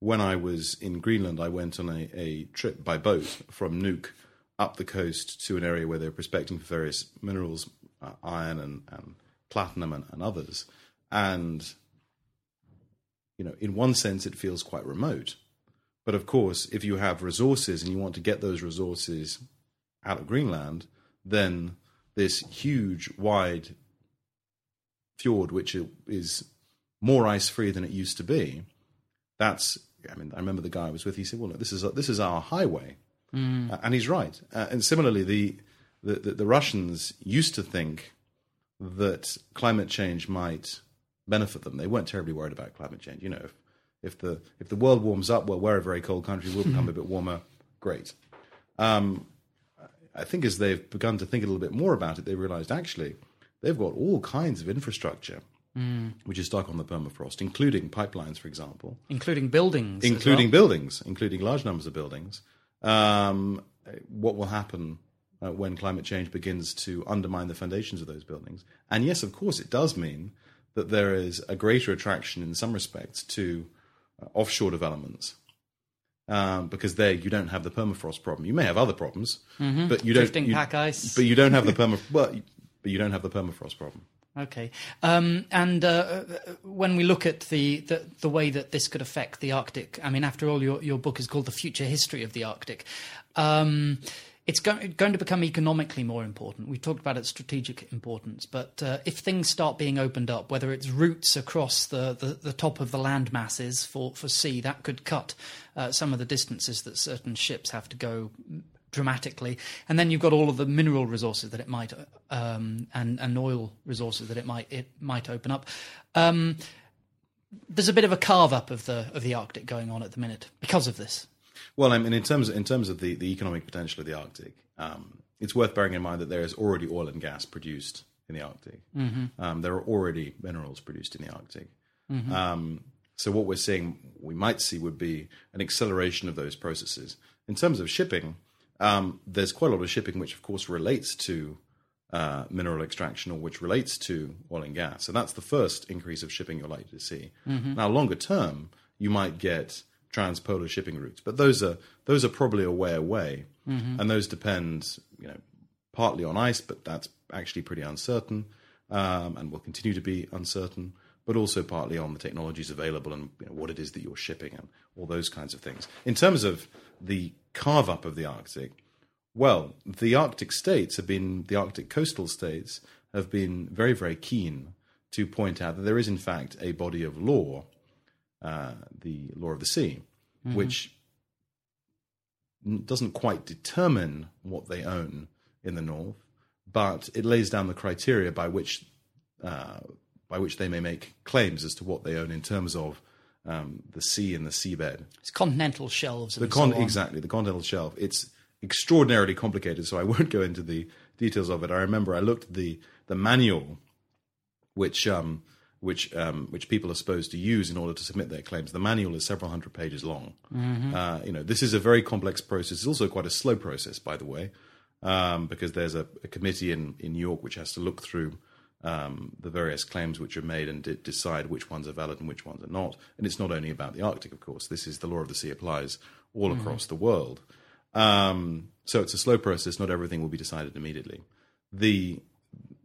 when I was in Greenland, I went on a, a trip by boat from Nuuk up the coast to an area where they were prospecting for various minerals, uh, iron and, and platinum and, and others. And you know, in one sense, it feels quite remote but of course, if you have resources and you want to get those resources out of Greenland, then this huge, wide fjord, which is more ice free than it used to be, that's. I mean, I remember the guy I was with. He said, "Well, look, this is this is our highway," mm. uh, and he's right. Uh, and similarly, the, the the Russians used to think that climate change might benefit them. They weren't terribly worried about climate change. You know, if, if the if the world warms up, well, we're a very cold country. We'll become a bit warmer. Great. Um, I think as they've begun to think a little bit more about it, they realised actually they've got all kinds of infrastructure which is stuck on the permafrost, including pipelines, for example, including buildings, including well. buildings, including large numbers of buildings. Um, what will happen uh, when climate change begins to undermine the foundations of those buildings? And yes, of course, it does mean that there is a greater attraction in some respects to offshore developments. Um, because there you don't have the permafrost problem. You may have other problems, but you don't. Mm-hmm. Drifting you- pack ice. But you don't have the perma. Well, but you don't have the permafrost problem. Okay, um, and uh, when we look at the, the the way that this could affect the Arctic, I mean, after all, your your book is called "The Future History of the Arctic." Um, it's go- going to become economically more important. We talked about its strategic importance, but uh, if things start being opened up, whether it's routes across the, the, the top of the land masses for, for sea, that could cut uh, some of the distances that certain ships have to go dramatically. And then you've got all of the mineral resources that it might um, and and oil resources that it might it might open up. Um, there's a bit of a carve up of the of the Arctic going on at the minute because of this. Well, I mean, in terms in terms of the, the economic potential of the Arctic, um, it's worth bearing in mind that there is already oil and gas produced in the Arctic. Um, there are already minerals produced in the Arctic. Um, so what we're seeing, we might see, would be an acceleration of those processes. In terms of shipping, um, there's quite a lot of shipping which, of course, relates to uh, mineral extraction or which relates to oil and gas. So that's the first increase of shipping you're likely to see. Now, longer term, you might get transpolar shipping routes, but those are those are probably a way away, and those depend, you know, partly on ice, but that's actually pretty uncertain, um, and will continue to be uncertain. But also partly on the technologies available and you know, what it is that you're shipping and all those kinds of things. In terms of the carve up of the Arctic, well, the Arctic states have been, the Arctic coastal states have been very, very keen to point out that there is, in fact, a body of law, uh, the law of the sea, which doesn't quite determine what they own in the north, but it lays down the criteria by which uh, by which they may make claims as to what they own in terms of um, the sea and the seabed. It's continental shelves. And The con- so exactly the continental shelf. It's extraordinarily complicated, so I won't go into the details of it. I remember I looked at the the manual, which um, which um, which people are supposed to use in order to submit their claims. The manual is several hundred pages long. Uh, you know, this is a very complex process. It's also quite a slow process, by the way, um, because there's a, a committee in in New York which has to look through. Um, the various claims which are made and de- decide which ones are valid and which ones are not. And it's not only about the Arctic, of course. This is the law of the sea applies all across the world. Um, so it's a slow process. Not everything will be decided immediately. The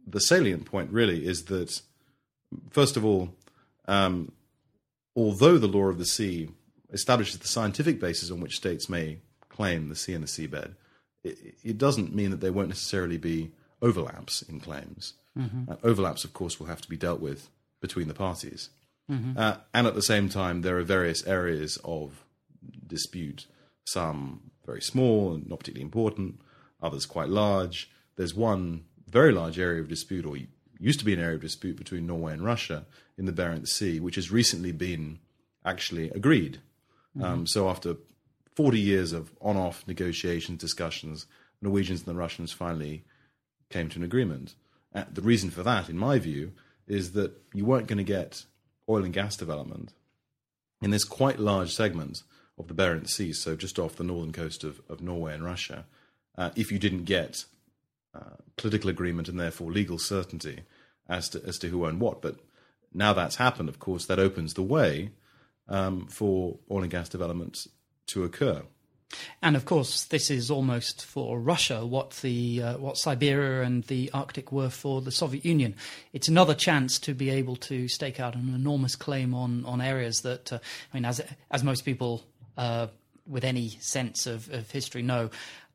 the salient point really is that first of all, um, although the law of the sea establishes the scientific basis on which states may claim the sea and the seabed, it, it doesn't mean that there won't necessarily be overlaps in claims. Uh, overlaps, of course, will have to be dealt with between the parties. Uh, and at the same time, there are various areas of dispute, some very small and not particularly important, others quite large. There's one very large area of dispute, or used to be an area of dispute between Norway and Russia in the Barents Sea, which has recently been actually agreed. Um, so after 40 years of on-off negotiations, discussions, Norwegians and the Russians finally came to an agreement. Uh, the reason for that, in my view, is that you weren't going to get oil and gas development in this quite large segment of the Barents Sea, so just off the northern coast of, of Norway and Russia, uh, if you didn't get uh, political agreement and therefore legal certainty as to as to who owned what. But now that's happened, of course, that opens the way um, for oil and gas development to occur. And of course, this is almost for Russia what the uh, what Siberia and the Arctic were for the Soviet Union. It's another chance to be able to stake out an enormous claim on on areas that uh, I mean, as as most people uh, with any sense of, of history know,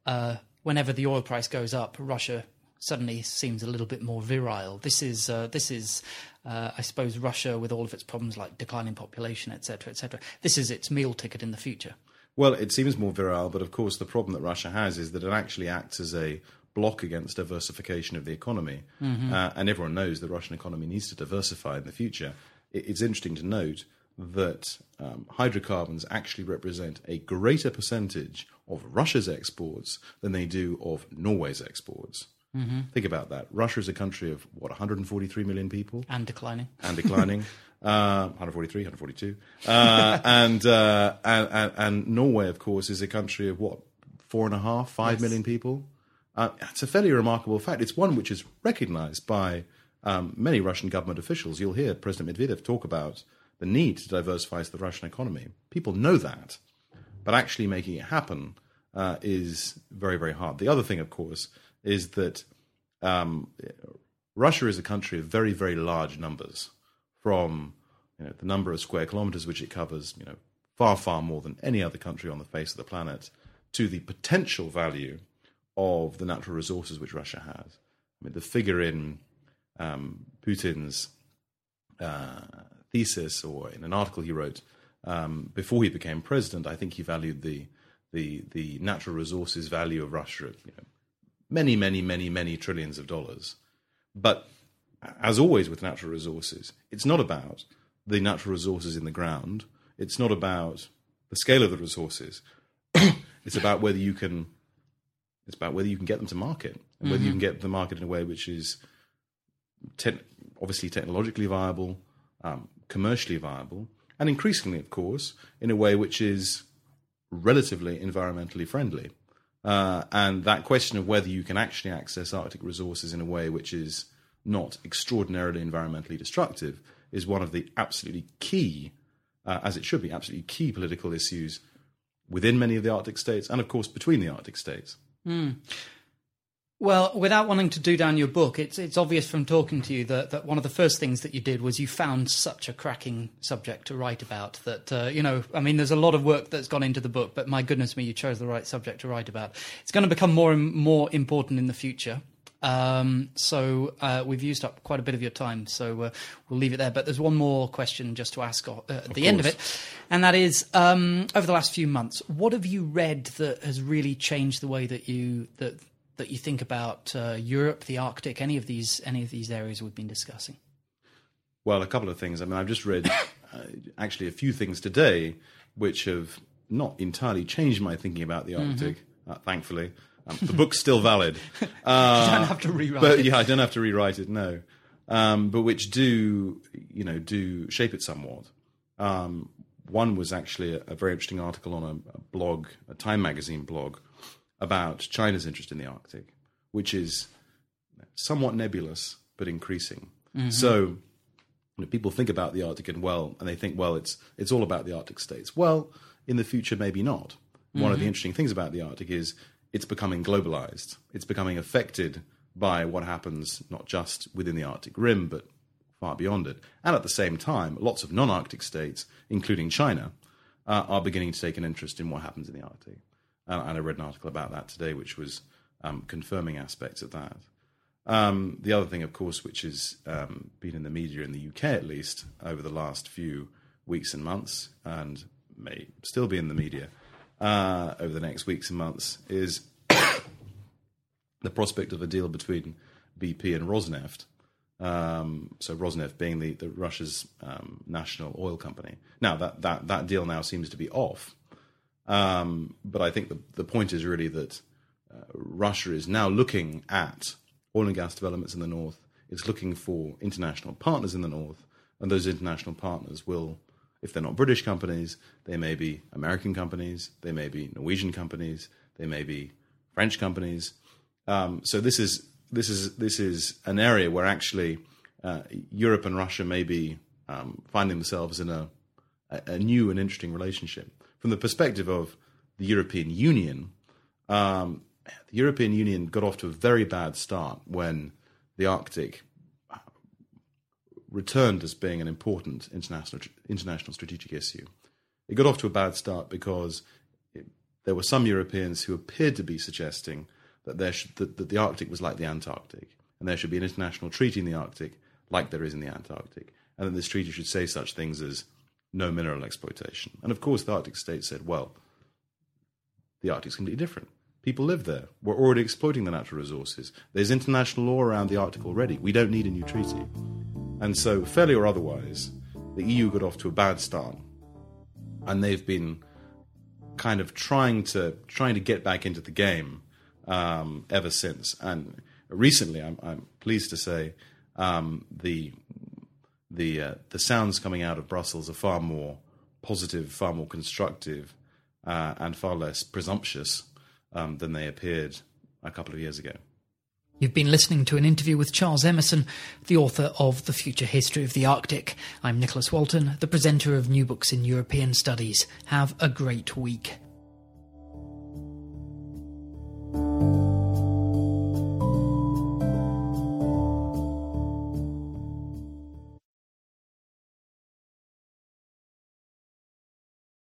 uh, whenever the oil price goes up, Russia suddenly seems a little bit more virile. This is uh, this is. Uh, I suppose Russia, with all of its problems like declining population, etc., etc., this is its meal ticket in the future. Well, it seems more virile, but of course, the problem that Russia has is that it actually acts as a block against diversification of the economy. Uh, and everyone knows the Russian economy needs to diversify in the future. it, it's interesting to note that um, hydrocarbons actually represent a greater percentage of Russia's exports than they do of Norway's exports. Mm-hmm. Think about that. Russia is a country of what 143 million people and declining and declining. uh, 143, 142, uh, and, uh, and, and Norway, of course, is a country of what four and a half, five yes. million people. Uh, it's a fairly remarkable fact. It's one which is recognised by um, many Russian government officials. You'll hear President Medvedev talk about the need to diversify the Russian economy. People know that, but actually making it happen uh, is very, very hard. The other thing, of course, is that um, Russia is a country of very, very large numbers, from you know, the number of square kilometers which it covers, you know, far, far more than any other country on the face of the planet, to the potential value of the natural resources which Russia has. I mean, the figure in um, Putin's uh, thesis or in an article he wrote um, before he became president, I think he valued the the the natural resources value of Russia at you know, many, many, many, many trillions of dollars. But as always with natural resources, it's not about the natural resources in the ground. It's not about the scale of the resources. it's about whether you can. It's about whether you can get them to market and whether mm-hmm. you can get the market in a way which is te- obviously technologically viable, um, commercially viable, and increasingly, of course, in a way which is relatively environmentally friendly. Uh, and that question of whether you can actually access Arctic resources in a way which is not extraordinarily environmentally destructive is one of the absolutely key, uh, as it should be, absolutely key political issues within many of the Arctic states and, of course, between the Arctic states. Mm. Well, without wanting to do down your book, it's it's obvious from talking to you that, that one of the first things that you did was you found such a cracking subject to write about that uh, you know I mean there's a lot of work that's gone into the book, but my goodness me, you chose the right subject to write about. It's going to become more and more important in the future. Um, so uh, we've used up quite a bit of your time, so uh, we'll leave it there. But there's one more question just to ask uh, at the course. end of it, and that is: um, over the last few months, what have you read that has really changed the way that you that that you think about uh, Europe, the Arctic, any of these any of these areas we've been discussing? Well, a couple of things. I mean, I've just read uh, actually a few things today which have not entirely changed my thinking about the Arctic. Mm-hmm. Uh, thankfully, um, the book's still valid. you don't have to rewrite but, it. Yeah, I don't have to rewrite it. No, um, but which do you know do shape it somewhat. Um, one was actually a, a, very interesting article on a, a blog, a Time magazine blog, about China's interest in the Arctic, which is somewhat nebulous but increasing. Mm-hmm. So you know, people think about the Arctic and well, and they think, well, it's it's all about the Arctic states. Well, in the future, maybe not. Mm-hmm. One of the mm-hmm. interesting things about the Arctic is it's becoming globalized. It's becoming affected by what happens not just within the Arctic Rim, but far beyond it. And at the same time, lots of non-Arctic states, including China, uh, are beginning to take an interest in what happens in the Arctic. And I read an article about that today, which was um, confirming aspects of that. Um, the other thing, of course, which has um, been in the media in the UK at least over the last few weeks and months, and may still be in the media uh, over the next weeks and months, is the prospect of a deal between BP and Rosneft. Um, so Rosneft being the, the Russia's um, national oil company. Now that, that that deal now seems to be off, um, but I think the, the point is really that uh, Russia is now looking at oil and gas developments in the north. It's looking for international partners in the north, and those international partners will, if they're not British companies, they may be American companies, they may be Norwegian companies, they may be French companies. Um, so this is this is this is an area where actually uh, Europe and Russia may be um, finding themselves in a, a new and interesting relationship from the perspective of the European Union, um, the European Union got off to a very bad start when the Arctic returned as being an important international international strategic issue. It got off to a bad start because it, there were some Europeans who appeared to be suggesting that there should, that, that the Arctic was like the Antarctic, and there should be an international treaty in the Arctic like there is in the Antarctic, and that this treaty should say such things as no mineral exploitation. And of course, the Arctic states said, well, the Arctic's completely different. People live there. We're already exploiting the natural resources. There's international law around the Arctic already. We don't need a new treaty. And so, fairly or otherwise, the EU got off to a bad start, and they've been kind of trying to trying to get back into the game um, ever since. And recently, I'm, I'm pleased to say um, the the uh, the sounds coming out of Brussels are far more positive, far more constructive, uh, and far less presumptuous um, than they appeared a couple of years ago. You've been listening to an interview with Charles Emerson, the author of The Future History of the Arctic. I'm Nicholas Walton, the presenter of New Books in European Studies. Have a great week.